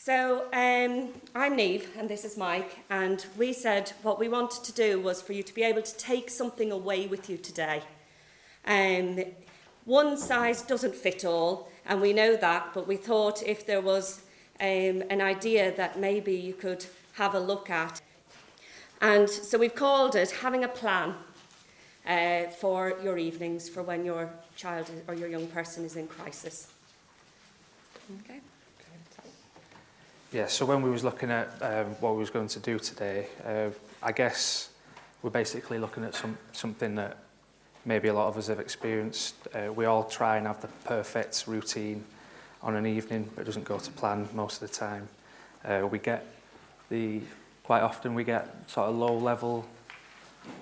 So um, I'm Neve and this is Mike and we said what we wanted to do was for you to be able to take something away with you today. Um, one size doesn't fit all and we know that but we thought if there was um, an idea that maybe you could have a look at. And so we've called it having a plan uh, for your evenings for when your child or your young person is in crisis. Okay. Yeah, so when we was looking at um, what we was going to do today, uh, I guess we're basically looking at some, something that maybe a lot of us have experienced. Uh, we all try and have the perfect routine on an evening, but it doesn't go to plan most of the time. Uh, we get the, quite often we get sort of low level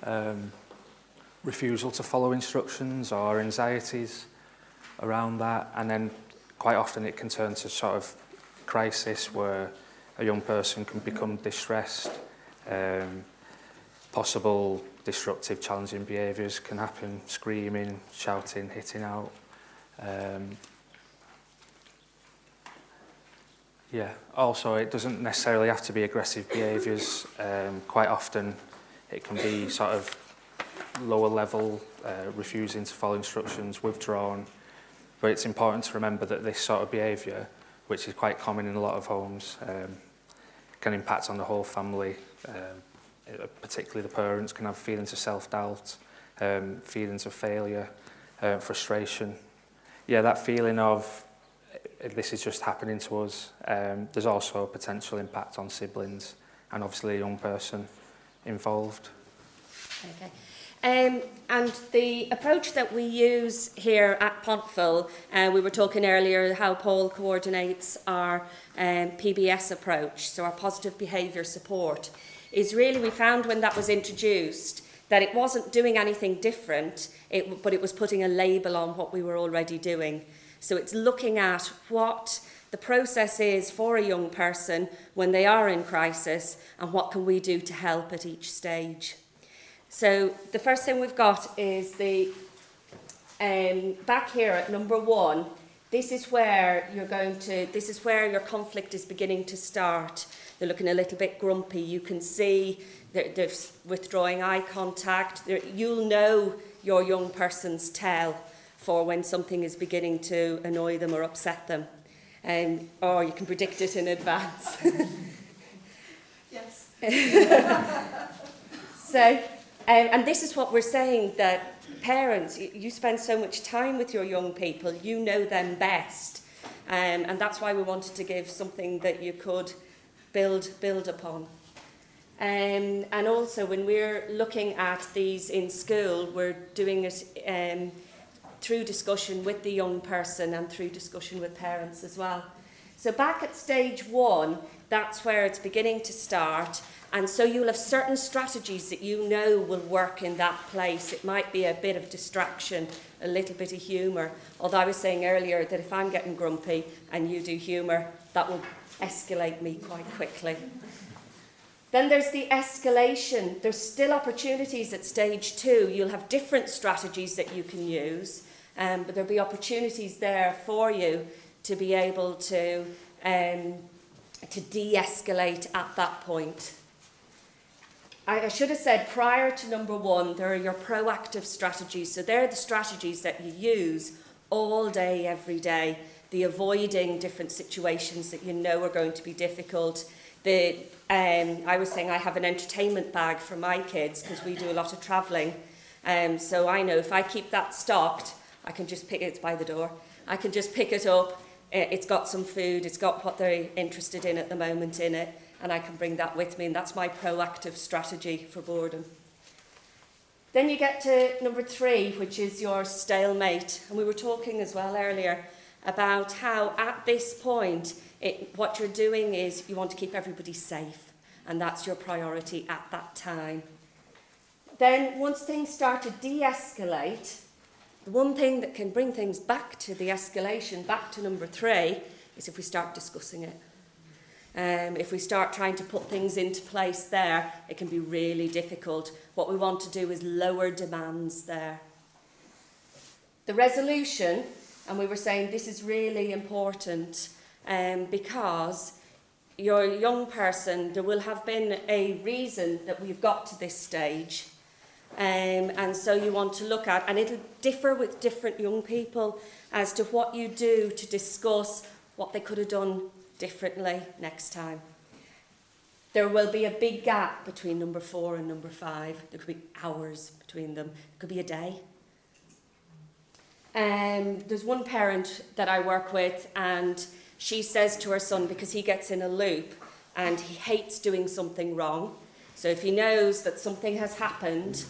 um, refusal to follow instructions or anxieties around that. And then quite often it can turn to sort of crisis where a young person can become distressed. Um, possible disruptive, challenging behaviours can happen, screaming, shouting, hitting out. Um, yeah, also it doesn't necessarily have to be aggressive behaviours. Um, quite often it can be sort of lower level, uh, refusing to follow instructions, withdrawn. But it's important to remember that this sort of behaviour which is quite common in a lot of homes, um, can impact on the whole family. Um, uh, particularly the parents can have feelings of self-doubt, um, feelings of failure, uh, frustration. Yeah, that feeling of uh, this is just happening to us. Um, there's also a potential impact on siblings and obviously a young person involved. Okay. Um, and the approach that we use here at Pontville, uh, we were talking earlier how Paul coordinates our um, PBS approach, so our positive behaviour support, is really we found when that was introduced that it wasn't doing anything different, it, but it was putting a label on what we were already doing. So it's looking at what the process is for a young person when they are in crisis and what can we do to help at each stage. So the first thing we've got is the um, back here at number one. This is where you're going to. This is where your conflict is beginning to start. They're looking a little bit grumpy. You can see they're, they're withdrawing eye contact. They're, you'll know your young person's tell for when something is beginning to annoy them or upset them. Um, or you can predict it in advance. yes. so Um, and this is what we're saying that parents, you spend so much time with your young people, you know them best. Um, and that's why we wanted to give something that you could build, build upon. Um, and also, when we're looking at these in school, we're doing it um, through discussion with the young person and through discussion with parents as well. So, back at stage one, that's where it's beginning to start. And so you'll have certain strategies that you know will work in that place. It might be a bit of distraction, a little bit of humour. Although I was saying earlier that if I'm getting grumpy and you do humour, that will escalate me quite quickly. Then there's the escalation. There's still opportunities at stage two. You'll have different strategies that you can use, um, but there'll be opportunities there for you to be able to, um, to de escalate at that point. I should have said prior to number one, there are your proactive strategies. So they're the strategies that you use all day, every day. The avoiding different situations that you know are going to be difficult. The, um, I was saying I have an entertainment bag for my kids because we do a lot of travelling. Um, so I know if I keep that stocked, I can just pick it by the door. I can just pick it up. Uh, it's got some food. It's got what they're interested in at the moment in it and I can bring that with me, and that's my proactive strategy for boredom. Then you get to number three, which is your stalemate. And we were talking as well earlier about how at this point, it, what you're doing is you want to keep everybody safe, and that's your priority at that time. Then, once things start to de escalate, the one thing that can bring things back to the escalation, back to number three, is if we start discussing it. Um, if we start trying to put things into place there, it can be really difficult. What we want to do is lower demands there. The resolution, and we were saying this is really important um, because you're young person, there will have been a reason that we've got to this stage. Um, and so you want to look at, and it'll differ with different young people as to what you do to discuss what they could have done differently next time. There will be a big gap between number four and number five. There could be hours between them. It could be a day. Um, there's one parent that I work with, and she says to her son, because he gets in a loop and he hates doing something wrong. So if he knows that something has happened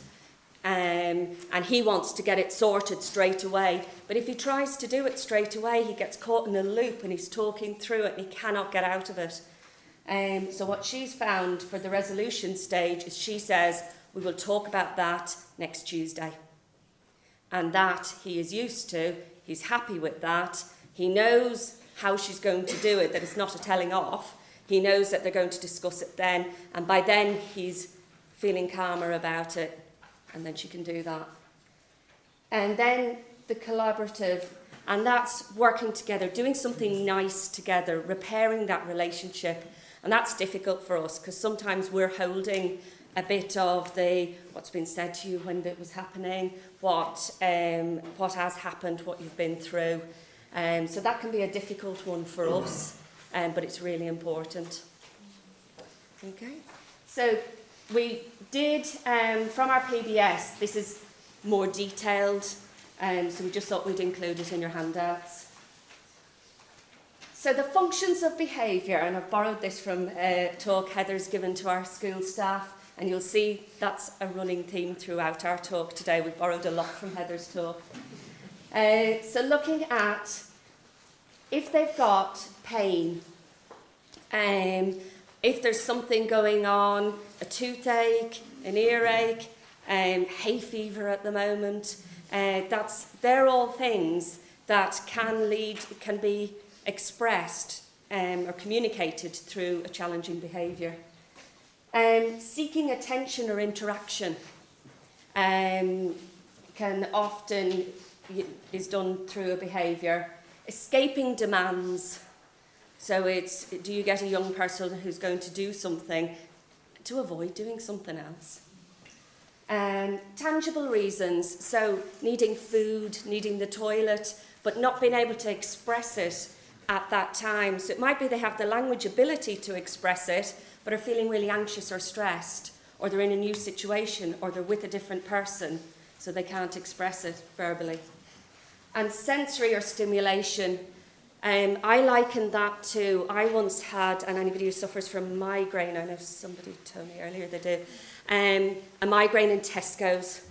um, and he wants to get it sorted straight away, but if he tries to do it straight away, he gets caught in a loop and he's talking through it and he cannot get out of it. Um, so what she's found for the resolution stage is she says, we will talk about that next Tuesday. And that he is used to, he's happy with that, he knows how she's going to do it, that it's not a telling off. He knows that they're going to discuss it then, and by then he's feeling calmer about it, and then she can do that. And then the collaborative, and that's working together, doing something nice together, repairing that relationship. And that's difficult for us because sometimes we're holding a bit of the what's been said to you when it was happening, what um, what has happened, what you've been through. Um, so that can be a difficult one for us, um, but it's really important. Okay. So we did um, from our PBS. This is more detailed, um, so we just thought we'd include it in your handouts. So the functions of behaviour, and I've borrowed this from a talk Heather's given to our school staff, and you'll see that's a running theme throughout our talk today. We've borrowed a lot from Heather's talk. Uh, so looking at if they've got pain, um, if there's something going on, a toothache, an earache, um, hay fever at the moment, uh, that's, they're all things that can lead, can be expressed um, or communicated through a challenging behaviour. Um, seeking attention or interaction um, can often is done through a behaviour. Escaping demands. So it's do you get a young person who's going to do something to avoid doing something else? Um, tangible reasons, so needing food, needing the toilet, but not being able to express it at that time. So it might be they have the language ability to express it, but are feeling really anxious or stressed, or they're in a new situation, or they're with a different person, so they can't express it verbally. And sensory or stimulation, Um, I liken that to, I once had, and anybody who suffers from migraine, I know somebody told me earlier they do, um, a migraine in Tesco's.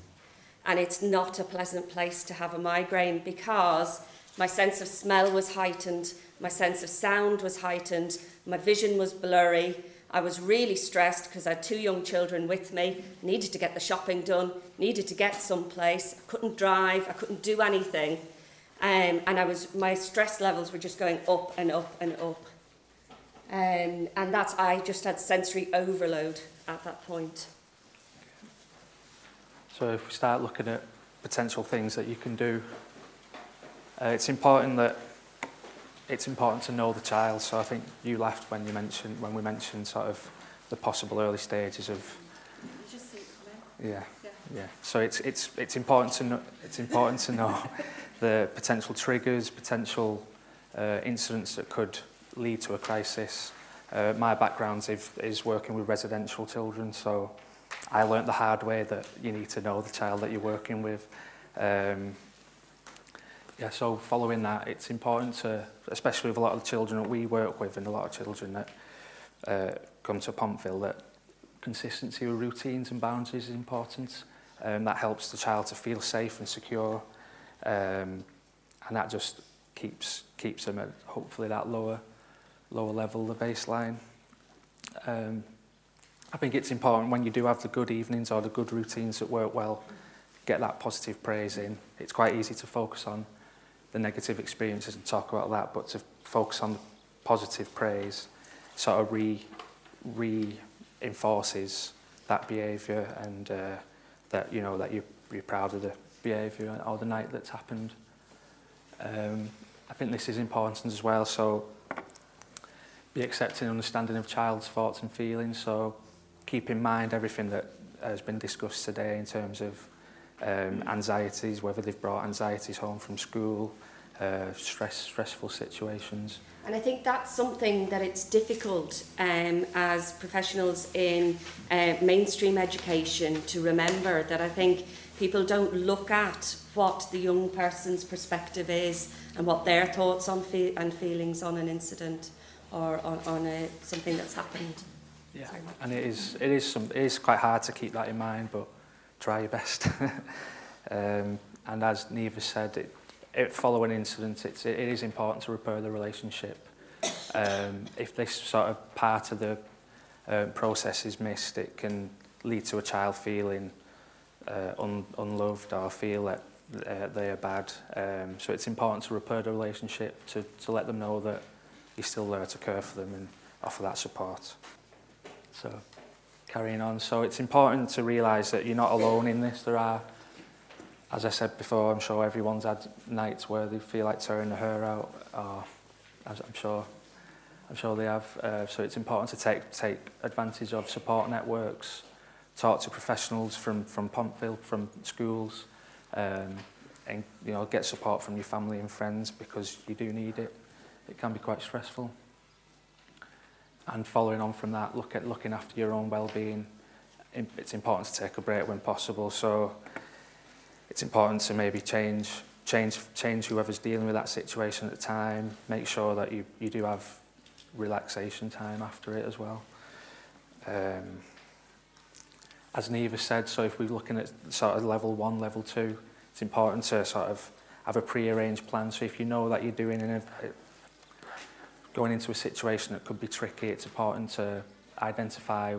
And it's not a pleasant place to have a migraine because my sense of smell was heightened, my sense of sound was heightened, my vision was blurry. I was really stressed because I had two young children with me, needed to get the shopping done, needed to get someplace, I couldn't drive, I couldn't do anything. Um, and I was, my stress levels were just going up and up and up. Um, and that's, I just had sensory overload at that point. So if we start looking at potential things that you can do, uh, it's important that it's important to know the child. So I think you laughed when you mentioned when we mentioned sort of the possible early stages of. Yeah, yeah. yeah. So it's it's it's important to know it's important to know the potential triggers, potential uh, incidents that could lead to a crisis. Uh, my background is, is working with residential children, so I learnt the hard way that you need to know the child that you're working with. Um, yeah, so following that, it's important to, especially with a lot of the children that we work with and a lot of children that uh, come to Pontville, that consistency with routines and boundaries is important. Um, that helps the child to feel safe and secure, um, and that just keeps keeps them at hopefully that lower lower level, the baseline. Um, I think it's important when you do have the good evenings or the good routines that work well, get that positive praise in. It's quite easy to focus on the negative experiences and talk about that, but to focus on the positive praise sort of re, reinforces that behaviour and uh, that you know that you're, you're proud of the behaviour or the night that's happened. Um, I think this is important as well. So be accepting and understanding of child's thoughts and feelings. So keep in mind everything that has been discussed today in terms of um, anxieties, whether they've brought anxieties home from school, uh, stress, stressful situations. And I think that's something that it's difficult um, as professionals in uh, mainstream education to remember that I think people don't look at what the young person's perspective is and what their thoughts on fe and feelings on an incident or on, on a, something that's happened. Yeah, and it is, it, is some, it is quite hard to keep that in mind, but try your best. um, and as Neva said, it, it, following incident, it's, it is important to repair the relationship. Um, if this sort of part of the uh, process is missed, it can lead to a child feeling uh, un unloved or feel that uh, they are bad. Um, so it's important to repair the relationship, to, to let them know that you're still there to care for them and offer that support. So carrying on. So it's important to realise that you're not alone in this. There are, as I said before, I'm sure everyone's had nights where they feel like tearing the hair out, or as I'm sure I'm sure they have. Uh, so it's important to take take advantage of support networks talk to professionals from from Pontville, from schools, um, and you know get support from your family and friends because you do need it. It can be quite stressful. And following on from that, look at looking after your own well-being. It's important to take a break when possible. So it's important to maybe change change change whoever's dealing with that situation at the time. Make sure that you you do have relaxation time after it as well. Um, as Neva said, so if we're looking at sort of level one, level two, it's important to sort of have a pre-arranged plan. So if you know that you're doing in a, going into a situation that could be tricky, it's important to identify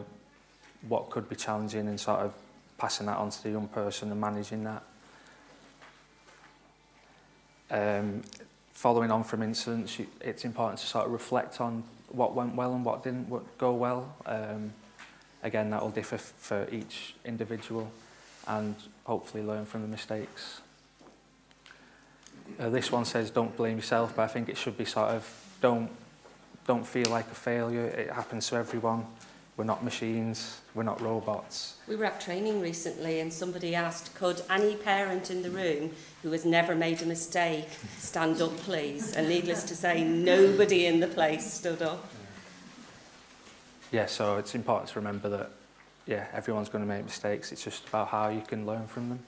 what could be challenging and sort of passing that on to the young person and managing that. Um, following on from incidents, it's important to sort of reflect on what went well and what didn't go well. Um, again, that will differ for each individual and hopefully learn from the mistakes. Uh, this one says don't blame yourself, but I think it should be sort of don't, don't feel like a failure. It happens to everyone. We're not machines, we're not robots. We were at training recently and somebody asked, could any parent in the room who has never made a mistake stand up, please? And needless to say, nobody in the place stood up. yeah, so it's important to remember that, yeah, everyone's going to make mistakes. It's just about how you can learn from them.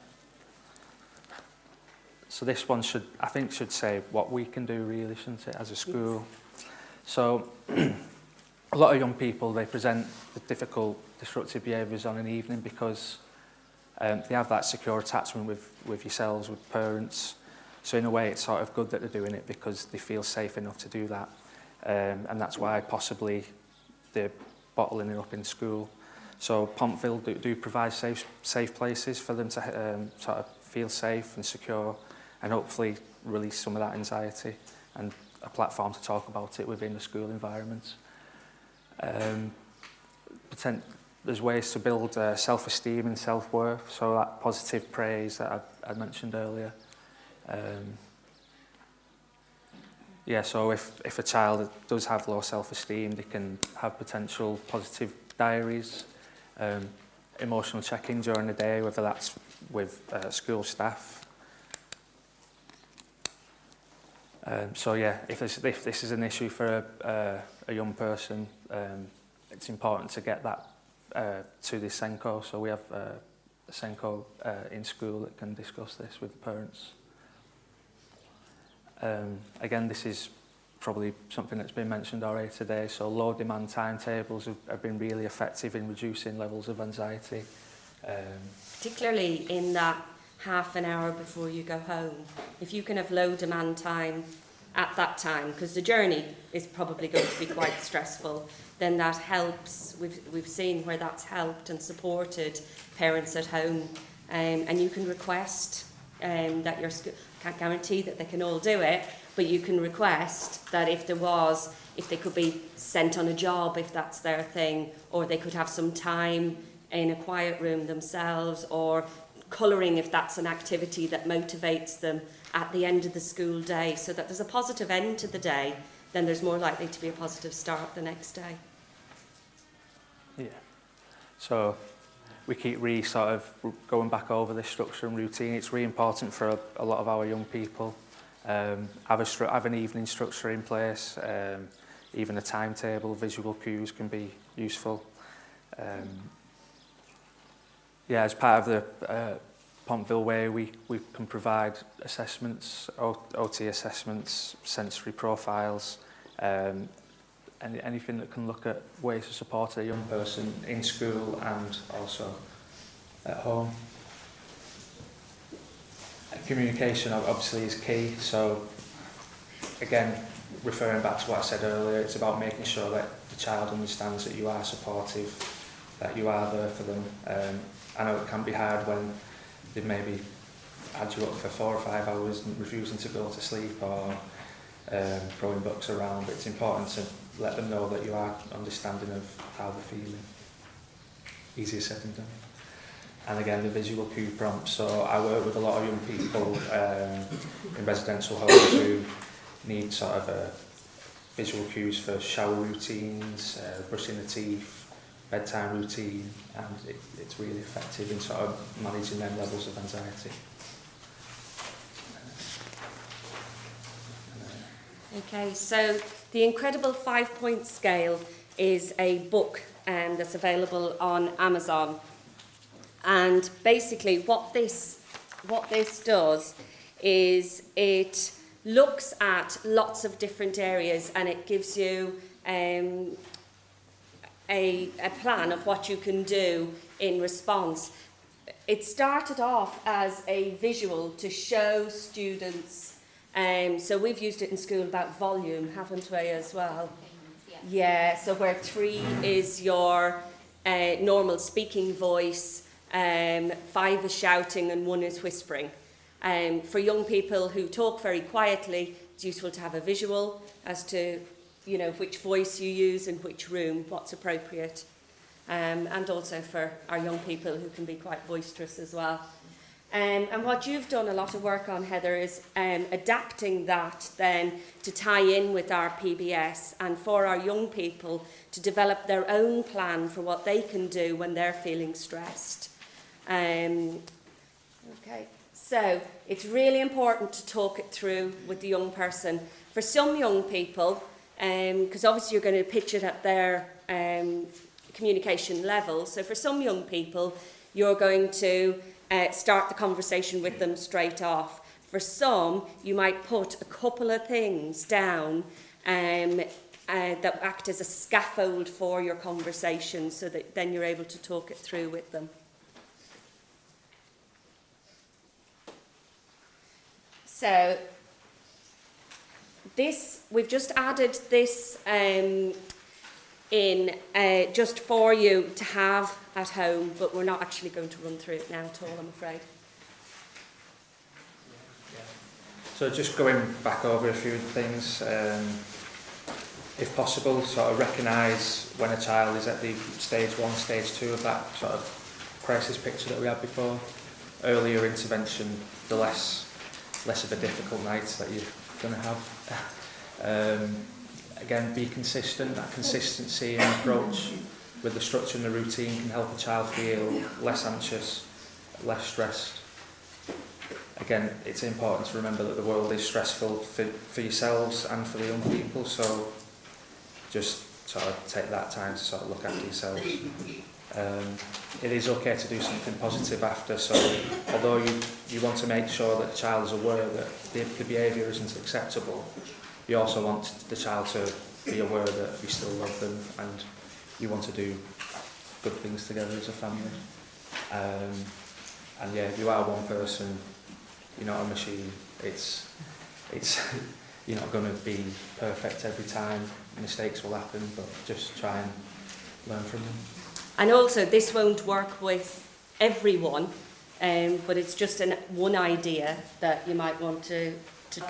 So this one should, I think, should say what we can do really, shouldn't it, as a school? Yes. So a lot of young people, they present the difficult, disruptive behaviours on an evening because um, they have that secure attachment with, with yourselves, with parents. So in a way, it's sort of good that they're doing it because they feel safe enough to do that. Um, and that's why possibly they're bottling it up in school. So Pontville do, do provide safe, safe places for them to um, sort of feel safe and secure and hopefully release some of that anxiety and a platform to talk about it within the school environment. Um, pretend, there's ways to build uh, self-esteem and self-worth, so that positive praise that I, I mentioned earlier. Um, yeah, so if, if a child does have low self-esteem, they can have potential positive diaries, um, emotional check-in during the day, whether that's with uh, school staff. Um, so yeah, if this, if this is an issue for a, uh, a young person, um, it's important to get that uh, to the SENCO. So we have uh, a SENCO uh, in school that can discuss this with the parents. Um, again, this is probably something that's been mentioned already today. So low demand timetables have, have been really effective in reducing levels of anxiety. Um, Particularly in that half an hour before you go home. If you can have low demand time at that time, because the journey is probably going to be quite stressful, then that helps. We've, we've seen where that's helped and supported parents at home. Um, and you can request um, that your school, can't guarantee that they can all do it, but you can request that if there was, if they could be sent on a job if that's their thing, or they could have some time in a quiet room themselves, or colouring if that's an activity that motivates them at the end of the school day so that there's a positive end to the day then there's more likely to be a positive start the next day. Yeah. So we keep re sort of going back over this structure and routine. It's really important for a, a lot of our young people. Um, have, a have an evening structure in place. Um, even a timetable, visual cues can be useful. Um, yeah, as part of the uh, Pontville way, we, we can provide assessments, OT assessments, sensory profiles, um, any, anything that can look at ways to support a young person in school and also at home. Communication obviously is key, so again, referring back to what I said earlier, it's about making sure that the child understands that you are supportive, that you are there for them. Um, I know it can be hard when they've maybe had you up for four or five hours and refusing to go to sleep or um, throwing books around, but it's important to let them know that you are understanding of how they're feeling. Easier said than done. And again, the visual cue prompts. So I work with a lot of young people um, in residential homes who need sort of a visual cues for shower routines, uh, brushing the teeth, bedtime routine, and it, it's really effective in sort of managing their levels of anxiety. Okay, so the Incredible Five Point Scale is a book um, that's available on Amazon. And basically, what this, what this does is it looks at lots of different areas and it gives you um, a, a plan of what you can do in response. It started off as a visual to show students, um, so we've used it in school about volume, haven't we, as well? Yeah, so where three is your uh, normal speaking voice, um, five is shouting, and one is whispering. Um, for young people who talk very quietly, it's useful to have a visual as to you know which voice you use in which room, what's appropriate. Um, and also for our young people who can be quite boisterous as well. Um, and what you've done a lot of work on, Heather, is um, adapting that then to tie in with our PBS and for our young people to develop their own plan for what they can do when they're feeling stressed. Um, okay. So it's really important to talk it through with the young person. For some young people, because um, obviously you're going to pitch it at their um, communication level. So for some young people, you're going to uh, start the conversation with them straight off. For some, you might put a couple of things down um, uh, that act as a scaffold for your conversation so that then you're able to talk it through with them. So this, we've just added this um, in uh, just for you to have at home, but we're not actually going to run through it now at all, I'm afraid. So just going back over a few things, um, if possible, sort of recognise when a child is at the stage one, stage two of that sort of crisis picture that we had before. Earlier intervention, the less less of a difficult night that you're going to have. um, again, be consistent. That consistency in approach with the structure and the routine can help a child feel less anxious, less stressed. Again, it's important to remember that the world is stressful for, for yourselves and for the young people, so just sort of take that time to sort of look after yourselves. Um, it is okay to do something positive after. So although you, you want to make sure that the child is aware that the, the behaviour isn't acceptable, you also want the child to be aware that you still love them and you want to do good things together as a family. Um, and yeah, you are one person, you're not a machine. It's, it's, you're not going to be perfect every time. Mistakes will happen, but just try and learn from them. And also, this won't work with everyone, um, but it's just an, one idea that you might want to. to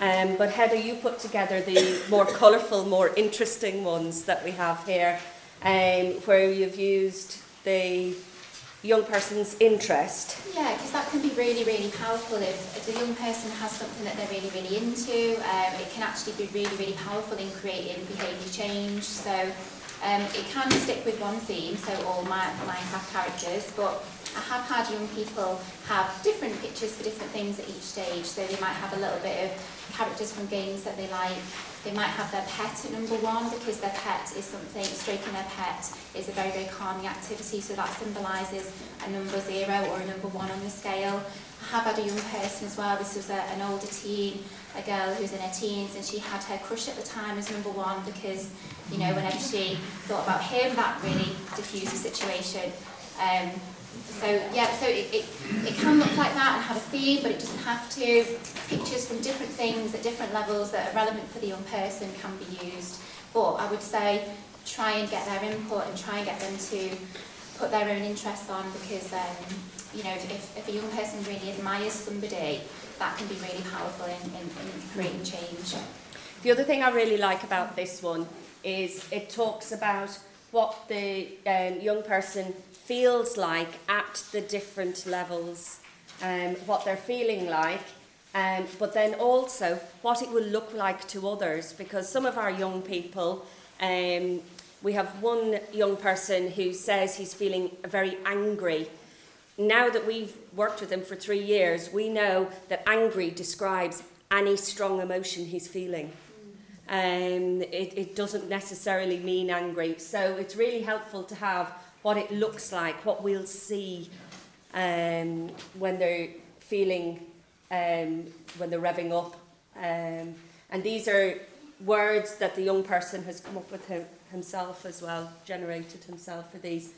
um, but Heather, you put together the more colourful, more interesting ones that we have here, um, where you've used the young person's interest. Yeah, because that can be really, really powerful. If, the young person has something that they're really, really into, um, it can actually be really, really powerful in creating behaviour change. So um, it can stick with one theme, so all my Minecraft characters, but Have had young people have different pictures for different things at each stage. So they might have a little bit of characters from games that they like. They might have their pet at number one because their pet is something, stroking their pet is a very, very calming activity. So that symbolises a number zero or a number one on the scale. I have had a young person as well. This was a, an older teen, a girl who's in her teens, and she had her crush at the time as number one because, you know, whenever she thought about him, that really diffused the situation. Um, so yeah, so it, it, it can look like that and have a theme, but it doesn't have to. Pictures from different things at different levels that are relevant for the young person can be used. But I would say try and get their input and try and get them to put their own interests on because um, you know if, if a young person really admires somebody, that can be really powerful in, in, in creating change. The other thing I really like about this one is it talks about what the um, young person feels like at the different levels, um, what they're feeling like, um, but then also what it will look like to others. Because some of our young people, um, we have one young person who says he's feeling very angry. Now that we've worked with him for three years, we know that angry describes any strong emotion he's feeling. Um, it, it doesn't necessarily mean angry. So it's really helpful to have what it looks like, what we'll see um, when they're feeling, um, when they're revving up. Um, and these are words that the young person has come up with him, himself as well, generated himself for these.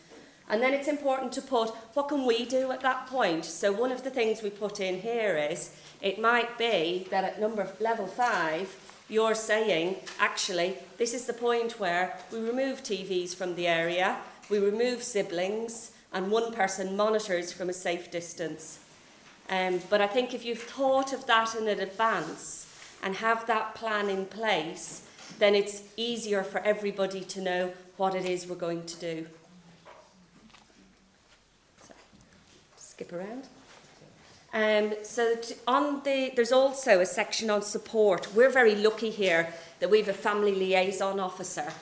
And then it's important to put, what can we do at that point? So one of the things we put in here is, it might be that at number level five, you're saying, actually, this is the point where we remove TVs from the area, we remove siblings, and one person monitors from a safe distance. Um, but I think if you've thought of that in advance and have that plan in place, then it's easier for everybody to know what it is we're going to do. Skip around. Um, so on the, there's also a section on support. We're very lucky here that we have a family liaison officer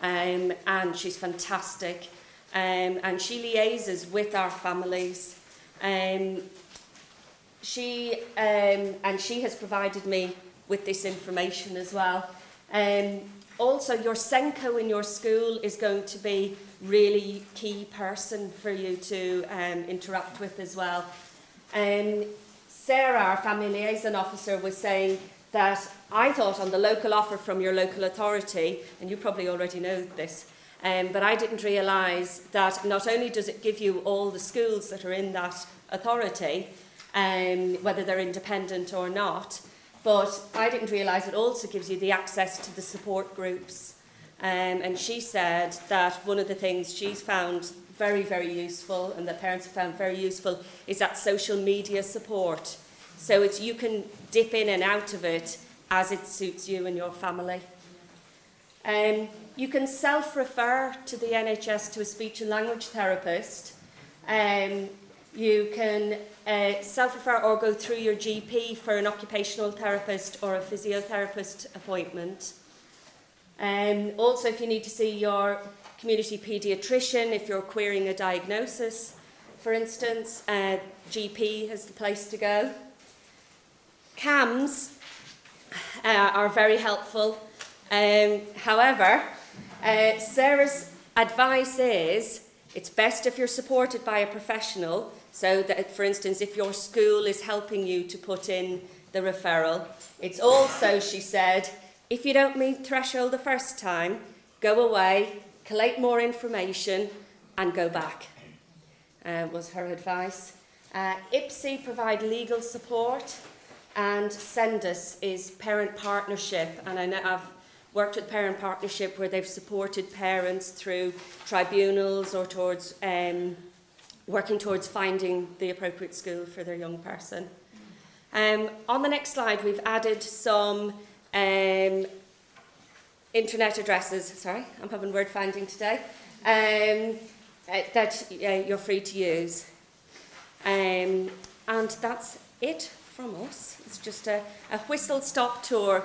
um, and she's fantastic. Um, and she liaises with our families. Um, she um, and she has provided me with this information as well. Also, your SENCO in your school is going to be really key person for you to um, interact with as well. Um, Sarah, our family liaison officer, was saying that I thought on the local offer from your local authority, and you probably already know this, um, but I didn't realise that not only does it give you all the schools that are in that authority, um, whether they're independent or not, but I didn't realise it also gives you the access to the support groups. Um, and she said that one of the things she's found very, very useful and that parents have found very useful is that social media support. So it's, you can dip in and out of it as it suits you and your family. Um, you can self-refer to the NHS to a speech and language therapist. Um, you can uh, self-refer or go through your GP for an occupational therapist or a physiotherapist appointment. Um, also, if you need to see your community paediatrician, if you're querying a diagnosis, for instance, uh, GP is the place to go. CAMHS uh, are very helpful. Um, however, uh, Sarah's advice is it's best if you're supported by a professional. So that, for instance, if your school is helping you to put in the referral, it's also, she said, if you don't meet threshold the first time, go away, collect more information, and go back, uh, was her advice. Uh, IPSEA provide legal support, and SENDIASS is parent partnership. And I know I've worked with parent partnership where they've supported parents through tribunals or towards um, working towards finding the appropriate school for their young person. Um, on the next slide, we've added some um, internet addresses. Sorry, I'm having word finding today. Um, uh, that uh, you're free to use. Um, and that's it from us. It's just a, a whistle stop tour